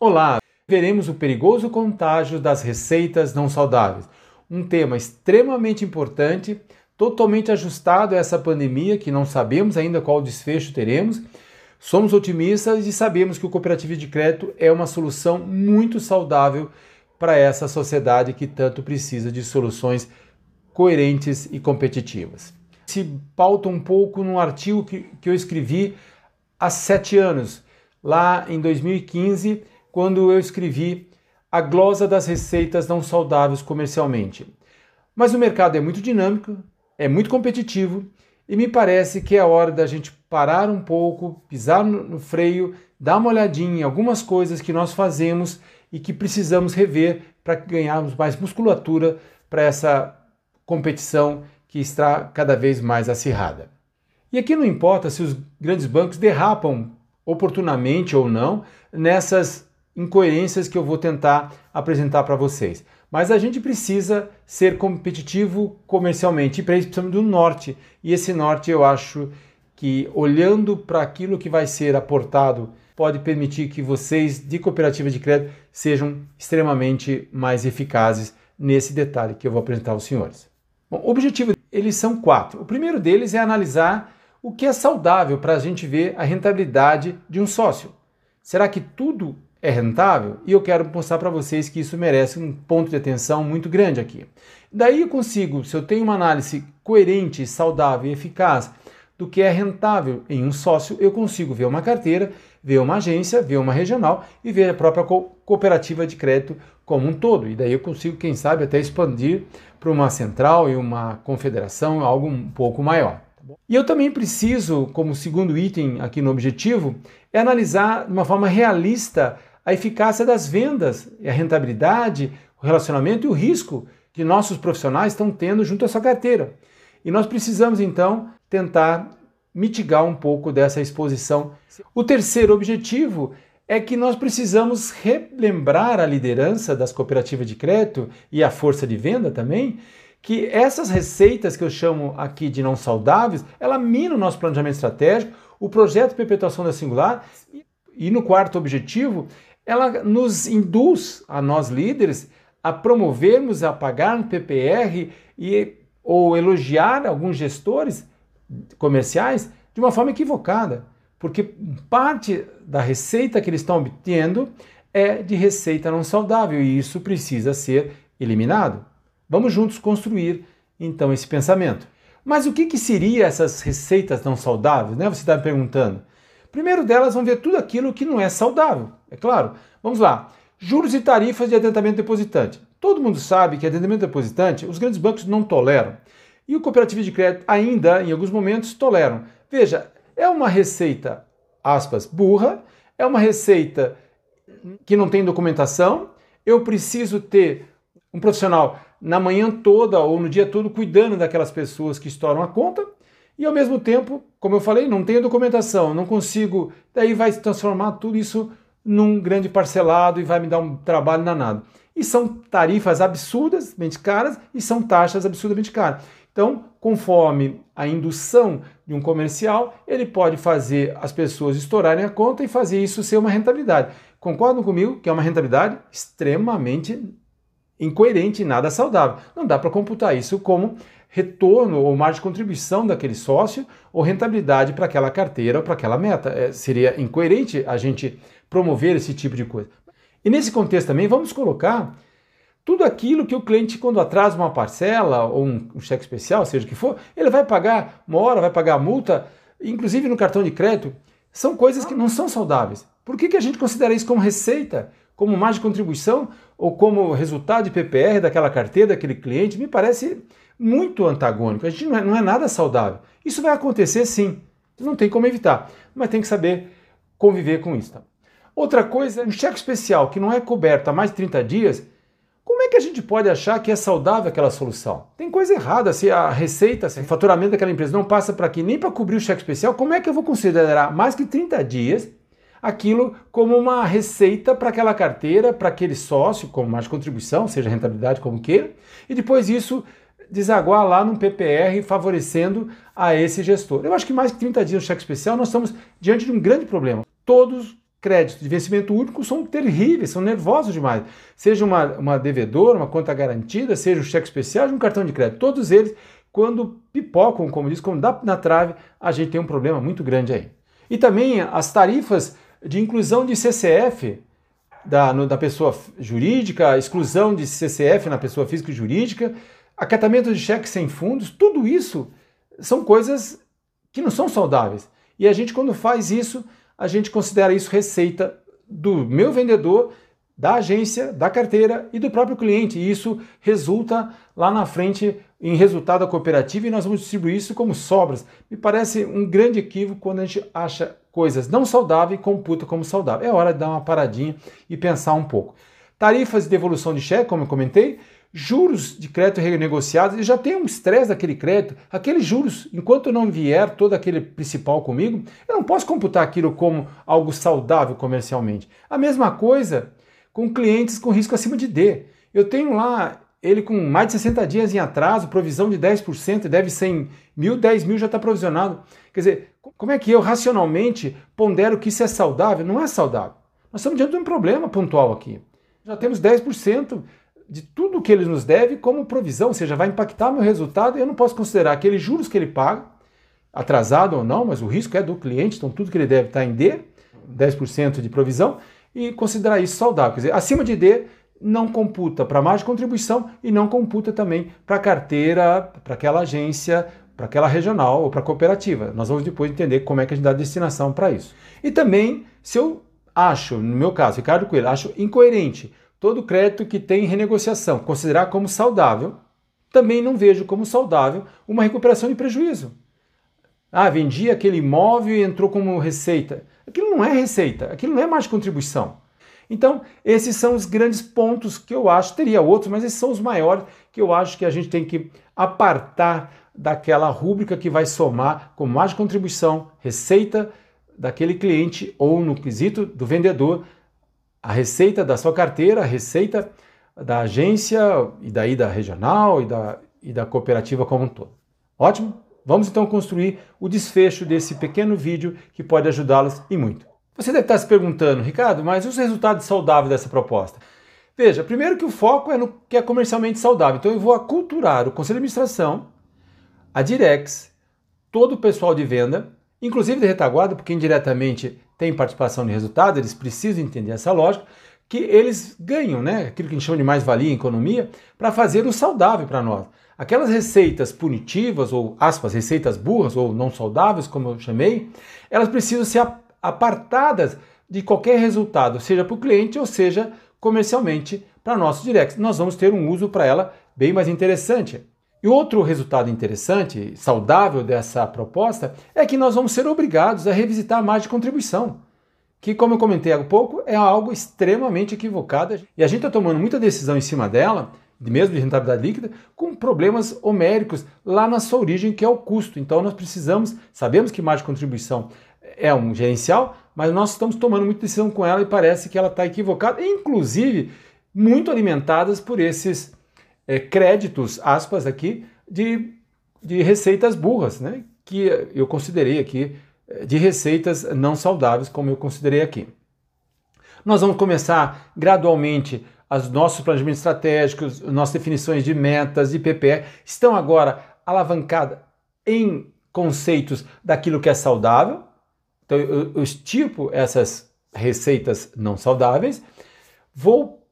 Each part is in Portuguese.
Olá, veremos o perigoso contágio das receitas não saudáveis, um tema extremamente importante, totalmente ajustado a essa pandemia que não sabemos ainda qual desfecho teremos. Somos otimistas e sabemos que o cooperativo de crédito é uma solução muito saudável para essa sociedade que tanto precisa de soluções coerentes e competitivas. Se pauta um pouco num artigo que, que eu escrevi há sete anos, lá em 2015 quando eu escrevi a glosa das receitas não saudáveis comercialmente. Mas o mercado é muito dinâmico, é muito competitivo e me parece que é hora da gente parar um pouco, pisar no freio, dar uma olhadinha em algumas coisas que nós fazemos e que precisamos rever para ganharmos mais musculatura para essa competição que está cada vez mais acirrada. E aqui não importa se os grandes bancos derrapam oportunamente ou não nessas incoerências que eu vou tentar apresentar para vocês. Mas a gente precisa ser competitivo comercialmente e para isso precisamos do norte. E esse norte eu acho que olhando para aquilo que vai ser aportado pode permitir que vocês de cooperativa de crédito sejam extremamente mais eficazes nesse detalhe que eu vou apresentar aos senhores. Bom, o objetivo eles são quatro. O primeiro deles é analisar o que é saudável para a gente ver a rentabilidade de um sócio. Será que tudo é rentável e eu quero mostrar para vocês que isso merece um ponto de atenção muito grande aqui. Daí eu consigo, se eu tenho uma análise coerente, saudável e eficaz do que é rentável em um sócio, eu consigo ver uma carteira, ver uma agência, ver uma regional e ver a própria co cooperativa de crédito como um todo. E daí eu consigo, quem sabe, até expandir para uma central e uma confederação, algo um pouco maior. E eu também preciso, como segundo item aqui no objetivo, é analisar de uma forma realista a eficácia das vendas, a rentabilidade, o relacionamento e o risco que nossos profissionais estão tendo junto à sua carteira. E nós precisamos então tentar mitigar um pouco dessa exposição. O terceiro objetivo é que nós precisamos relembrar a liderança das cooperativas de crédito e a força de venda também, que essas receitas que eu chamo aqui de não saudáveis, ela mina o nosso planejamento estratégico, o projeto de perpetuação da singular e no quarto objetivo, ela nos induz, a nós líderes, a promovermos, a pagar no PPR e, ou elogiar alguns gestores comerciais de uma forma equivocada, porque parte da receita que eles estão obtendo é de receita não saudável e isso precisa ser eliminado. Vamos juntos construir então esse pensamento. Mas o que, que seria essas receitas não saudáveis? Né? Você está me perguntando. Primeiro delas, vão ver tudo aquilo que não é saudável, é claro. Vamos lá. Juros e tarifas de adiantamento depositante. Todo mundo sabe que adiantamento depositante os grandes bancos não toleram. E o cooperativo de crédito ainda, em alguns momentos, toleram. Veja, é uma receita, aspas, burra, é uma receita que não tem documentação. Eu preciso ter um profissional na manhã toda ou no dia todo cuidando daquelas pessoas que estouram a conta e ao mesmo tempo, como eu falei, não tenho documentação, não consigo, daí vai se transformar tudo isso num grande parcelado e vai me dar um trabalho danado. E são tarifas absurdamente caras e são taxas absurdamente caras. Então, conforme a indução de um comercial, ele pode fazer as pessoas estourarem a conta e fazer isso ser uma rentabilidade. Concordam comigo que é uma rentabilidade extremamente incoerente e nada saudável. Não dá para computar isso como retorno ou margem de contribuição daquele sócio ou rentabilidade para aquela carteira ou para aquela meta. É, seria incoerente a gente promover esse tipo de coisa. E nesse contexto também vamos colocar tudo aquilo que o cliente, quando atrasa uma parcela ou um, um cheque especial, seja o que for, ele vai pagar uma hora, vai pagar a multa, inclusive no cartão de crédito, são coisas que não são saudáveis. Por que, que a gente considera isso como receita, como de contribuição ou como resultado de PPR daquela carteira, daquele cliente? Me parece muito antagônico. A gente não é, não é nada saudável. Isso vai acontecer sim, não tem como evitar, mas tem que saber conviver com isso. Tá? Outra coisa, um cheque especial que não é coberto há mais de 30 dias, como é que a gente pode achar que é saudável aquela solução? Tem coisa errada. Se a receita, se o faturamento daquela empresa não passa para aqui nem para cobrir o cheque especial, como é que eu vou considerar mais que 30 dias aquilo como uma receita para aquela carteira, para aquele sócio, como mais contribuição, seja rentabilidade como queira, e depois isso desaguar lá num PPR favorecendo a esse gestor. Eu acho que mais que 30 dias no cheque especial nós estamos diante de um grande problema. Todos créditos de vencimento único são terríveis, são nervosos demais. Seja uma, uma devedora, uma conta garantida, seja um cheque especial, um cartão de crédito, todos eles, quando pipocam, como diz, quando dá na trave, a gente tem um problema muito grande aí. E também as tarifas de inclusão de CCF da, no, da pessoa jurídica, exclusão de CCF na pessoa física e jurídica, acatamento de cheques sem fundos, tudo isso são coisas que não são saudáveis. E a gente, quando faz isso, a gente considera isso receita do meu vendedor, da agência, da carteira e do próprio cliente. E isso resulta lá na frente em resultado da cooperativa e nós vamos distribuir isso como sobras. Me parece um grande equívoco quando a gente acha coisas não saudáveis e computa como saudável. É hora de dar uma paradinha e pensar um pouco. Tarifas de devolução de cheque, como eu comentei, juros de crédito renegociados, e já tem um estresse daquele crédito, aqueles juros, enquanto não vier todo aquele principal comigo, eu não posso computar aquilo como algo saudável comercialmente. A mesma coisa com clientes com risco acima de D. Eu tenho lá ele com mais de 60 dias em atraso, provisão de 10%, deve 100 mil, 10 mil já está provisionado. Quer dizer, como é que eu racionalmente pondero que isso é saudável? Não é saudável. Nós estamos diante de um problema pontual aqui. Já temos 10% de tudo que ele nos deve como provisão, ou seja, vai impactar meu resultado e eu não posso considerar aqueles juros que ele paga, atrasado ou não, mas o risco é do cliente, então tudo que ele deve está em D, 10% de provisão, e considerar isso saudável. Quer dizer, acima de D, não computa para mais contribuição e não computa também para a carteira, para aquela agência, para aquela regional ou para a cooperativa. Nós vamos depois entender como é que a gente dá destinação para isso. E também, se eu acho, no meu caso, Ricardo Coelho, acho incoerente todo crédito que tem renegociação, considerar como saudável, também não vejo como saudável uma recuperação de prejuízo. Ah, vendi aquele imóvel e entrou como receita. Aquilo não é receita, aquilo não é mais contribuição. Então, esses são os grandes pontos que eu acho, teria outros, mas esses são os maiores que eu acho que a gente tem que apartar daquela rúbrica que vai somar com mais contribuição, receita daquele cliente ou no quesito do vendedor a receita da sua carteira, a receita da agência e daí da regional e da, e da cooperativa como um todo. Ótimo? Vamos então construir o desfecho desse pequeno vídeo que pode ajudá-los e muito. Você deve estar se perguntando, Ricardo, mas os resultados saudáveis dessa proposta? Veja, primeiro que o foco é no que é comercialmente saudável. Então eu vou aculturar o Conselho de Administração, a Direx, todo o pessoal de venda, inclusive de retaguarda, porque indiretamente têm participação de resultado, eles precisam entender essa lógica, que eles ganham, né? Aquilo que a gente chama de mais-valia em economia, para fazer o saudável para nós. Aquelas receitas punitivas, ou aspas, receitas burras, ou não saudáveis, como eu chamei, elas precisam ser apartadas de qualquer resultado, seja para o cliente ou seja comercialmente para nosso direct. Nós vamos ter um uso para ela bem mais interessante. E outro resultado interessante, saudável dessa proposta, é que nós vamos ser obrigados a revisitar a margem de contribuição, que, como eu comentei há pouco, é algo extremamente equivocado e a gente está tomando muita decisão em cima dela, mesmo de rentabilidade líquida, com problemas homéricos lá na sua origem, que é o custo. Então nós precisamos, sabemos que margem de contribuição é um gerencial, mas nós estamos tomando muita decisão com ela e parece que ela está equivocada, inclusive muito alimentadas por esses é, créditos, aspas aqui, de, de receitas burras, né? que eu considerei aqui de receitas não saudáveis, como eu considerei aqui. Nós vamos começar gradualmente os nossos planejamentos estratégicos, nossas definições de metas, de PPE, estão agora alavancadas em conceitos daquilo que é saudável. Então, eu, eu estipo essas receitas não saudáveis, vou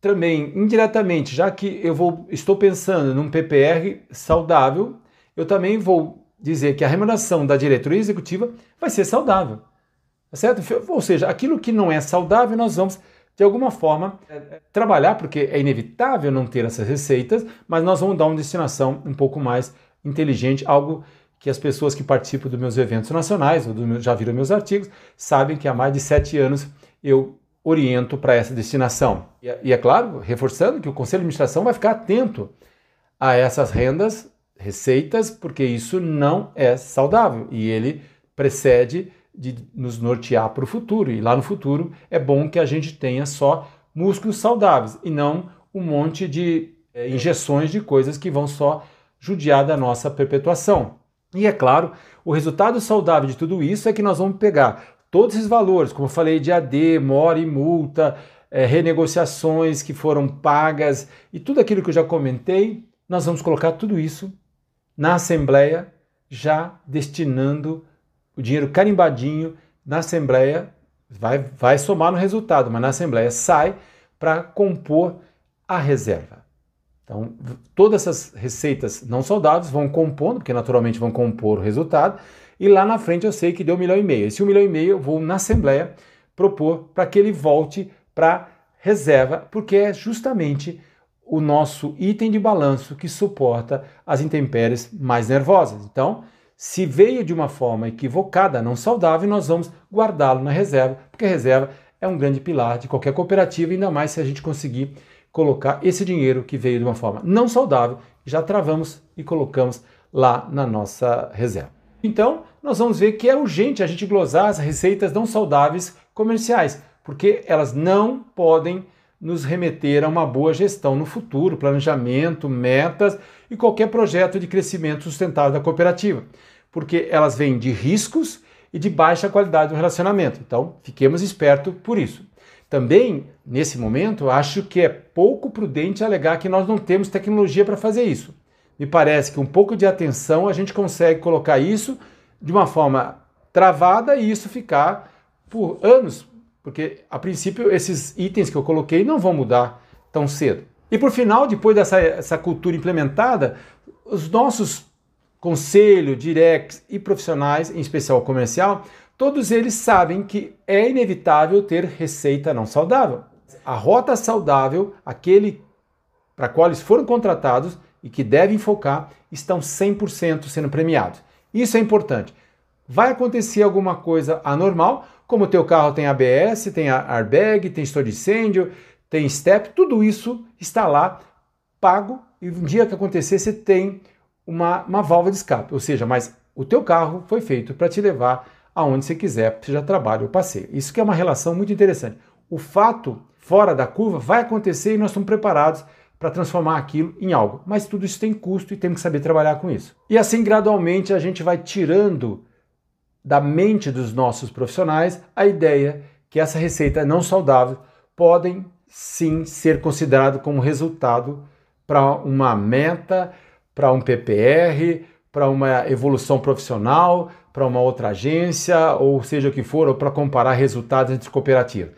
também indiretamente, já que eu vou, estou pensando num PPR saudável, eu também vou dizer que a remuneração da diretoria executiva vai ser saudável. Tá certo? Ou seja, aquilo que não é saudável, nós vamos, de alguma forma, trabalhar, porque é inevitável não ter essas receitas, mas nós vamos dar uma destinação um pouco mais inteligente, algo que as pessoas que participam dos meus eventos nacionais, ou do, já viram meus artigos, sabem que há mais de sete anos eu oriento para essa destinação. E, e, é claro, reforçando que o Conselho de Administração vai ficar atento a essas rendas, receitas, porque isso não é saudável e ele precede de nos nortear para o futuro. E lá no futuro é bom que a gente tenha só músculos saudáveis e não um monte de é, injeções de coisas que vão só judiar da nossa perpetuação. E é claro, o resultado saudável de tudo isso é que nós vamos pegar todos esses valores, como eu falei, de AD, mora e multa, é, renegociações que foram pagas e tudo aquilo que eu já comentei, nós vamos colocar tudo isso na Assembleia, já destinando o dinheiro carimbadinho na Assembleia, vai, vai somar no resultado, mas na Assembleia sai para compor a reserva. Então, todas essas receitas não saudáveis vão compondo, porque naturalmente vão compor o resultado, e lá na frente eu sei que deu um milhão e meio. Esse um milhão e meio eu vou na Assembleia propor para que ele volte para reserva, porque é justamente o nosso item de balanço que suporta as intempéries mais nervosas. Então, se veio de uma forma equivocada, não saudável, nós vamos guardá-lo na reserva, porque a reserva é um grande pilar de qualquer cooperativa, ainda mais se a gente conseguir colocar esse dinheiro que veio de uma forma não saudável, já travamos e colocamos lá na nossa reserva. Então, nós vamos ver que é urgente a gente glosar as receitas não saudáveis comerciais, porque elas não podem nos remeter a uma boa gestão no futuro, planejamento, metas e qualquer projeto de crescimento sustentável da cooperativa, porque elas vêm de riscos e de baixa qualidade do relacionamento. Então, fiquemos espertos por isso. Também, nesse momento, acho que é pouco prudente alegar que nós não temos tecnologia para fazer isso. Me parece que um pouco de atenção a gente consegue colocar isso de uma forma travada e isso ficar por anos porque a princípio esses itens que eu coloquei não vão mudar tão cedo. E por final, depois dessa essa cultura implementada, os nossos conselhos, directs e profissionais, em especial comercial, todos eles sabem que é inevitável ter receita não saudável. A rota saudável, aquele para qual eles foram contratados e que devem focar, estão 100% sendo premiados. Isso é importante. Vai acontecer alguma coisa anormal, como o teu carro tem ABS, tem airbag, tem estouro de incêndio, tem step, tudo isso está lá pago e um dia que acontecer você tem uma, uma válvula de escape, ou seja, mas o teu carro foi feito para te levar aonde você quiser, seja trabalho ou passeio. Isso que é uma relação muito interessante. O fato fora da curva vai acontecer e nós estamos preparados para transformar aquilo em algo. Mas tudo isso tem custo e temos que saber trabalhar com isso. E assim, gradualmente, a gente vai tirando da mente dos nossos profissionais a ideia que essa receita não saudável podem sim ser considerado como resultado para uma meta, para um PPR, para uma evolução profissional, para uma outra agência, ou seja o que for, ou para comparar resultados entre cooperativas.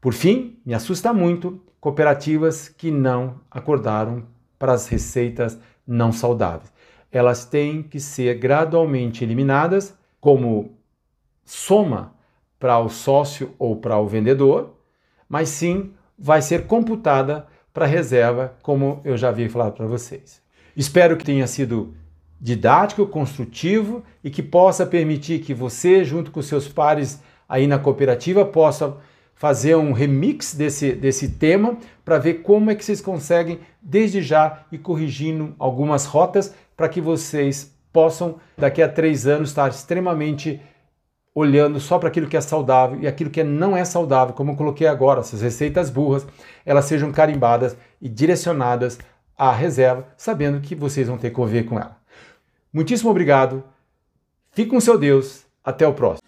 Por fim, me assusta muito cooperativas que não acordaram para as receitas não saudáveis. Elas têm que ser gradualmente eliminadas como soma para o sócio ou para o vendedor, mas sim vai ser computada para reserva, como eu já vi falar para vocês. Espero que tenha sido didático, construtivo e que possa permitir que você, junto com seus pares aí na cooperativa, possa fazer um remix desse, desse tema para ver como é que vocês conseguem, desde já, ir corrigindo algumas rotas para que vocês possam, daqui a três anos, estar extremamente olhando só para aquilo que é saudável e aquilo que não é saudável, como eu coloquei agora, essas receitas burras, elas sejam carimbadas e direcionadas à reserva, sabendo que vocês vão ter que conviver com ela. Muitíssimo obrigado, fique com seu Deus, até o próximo.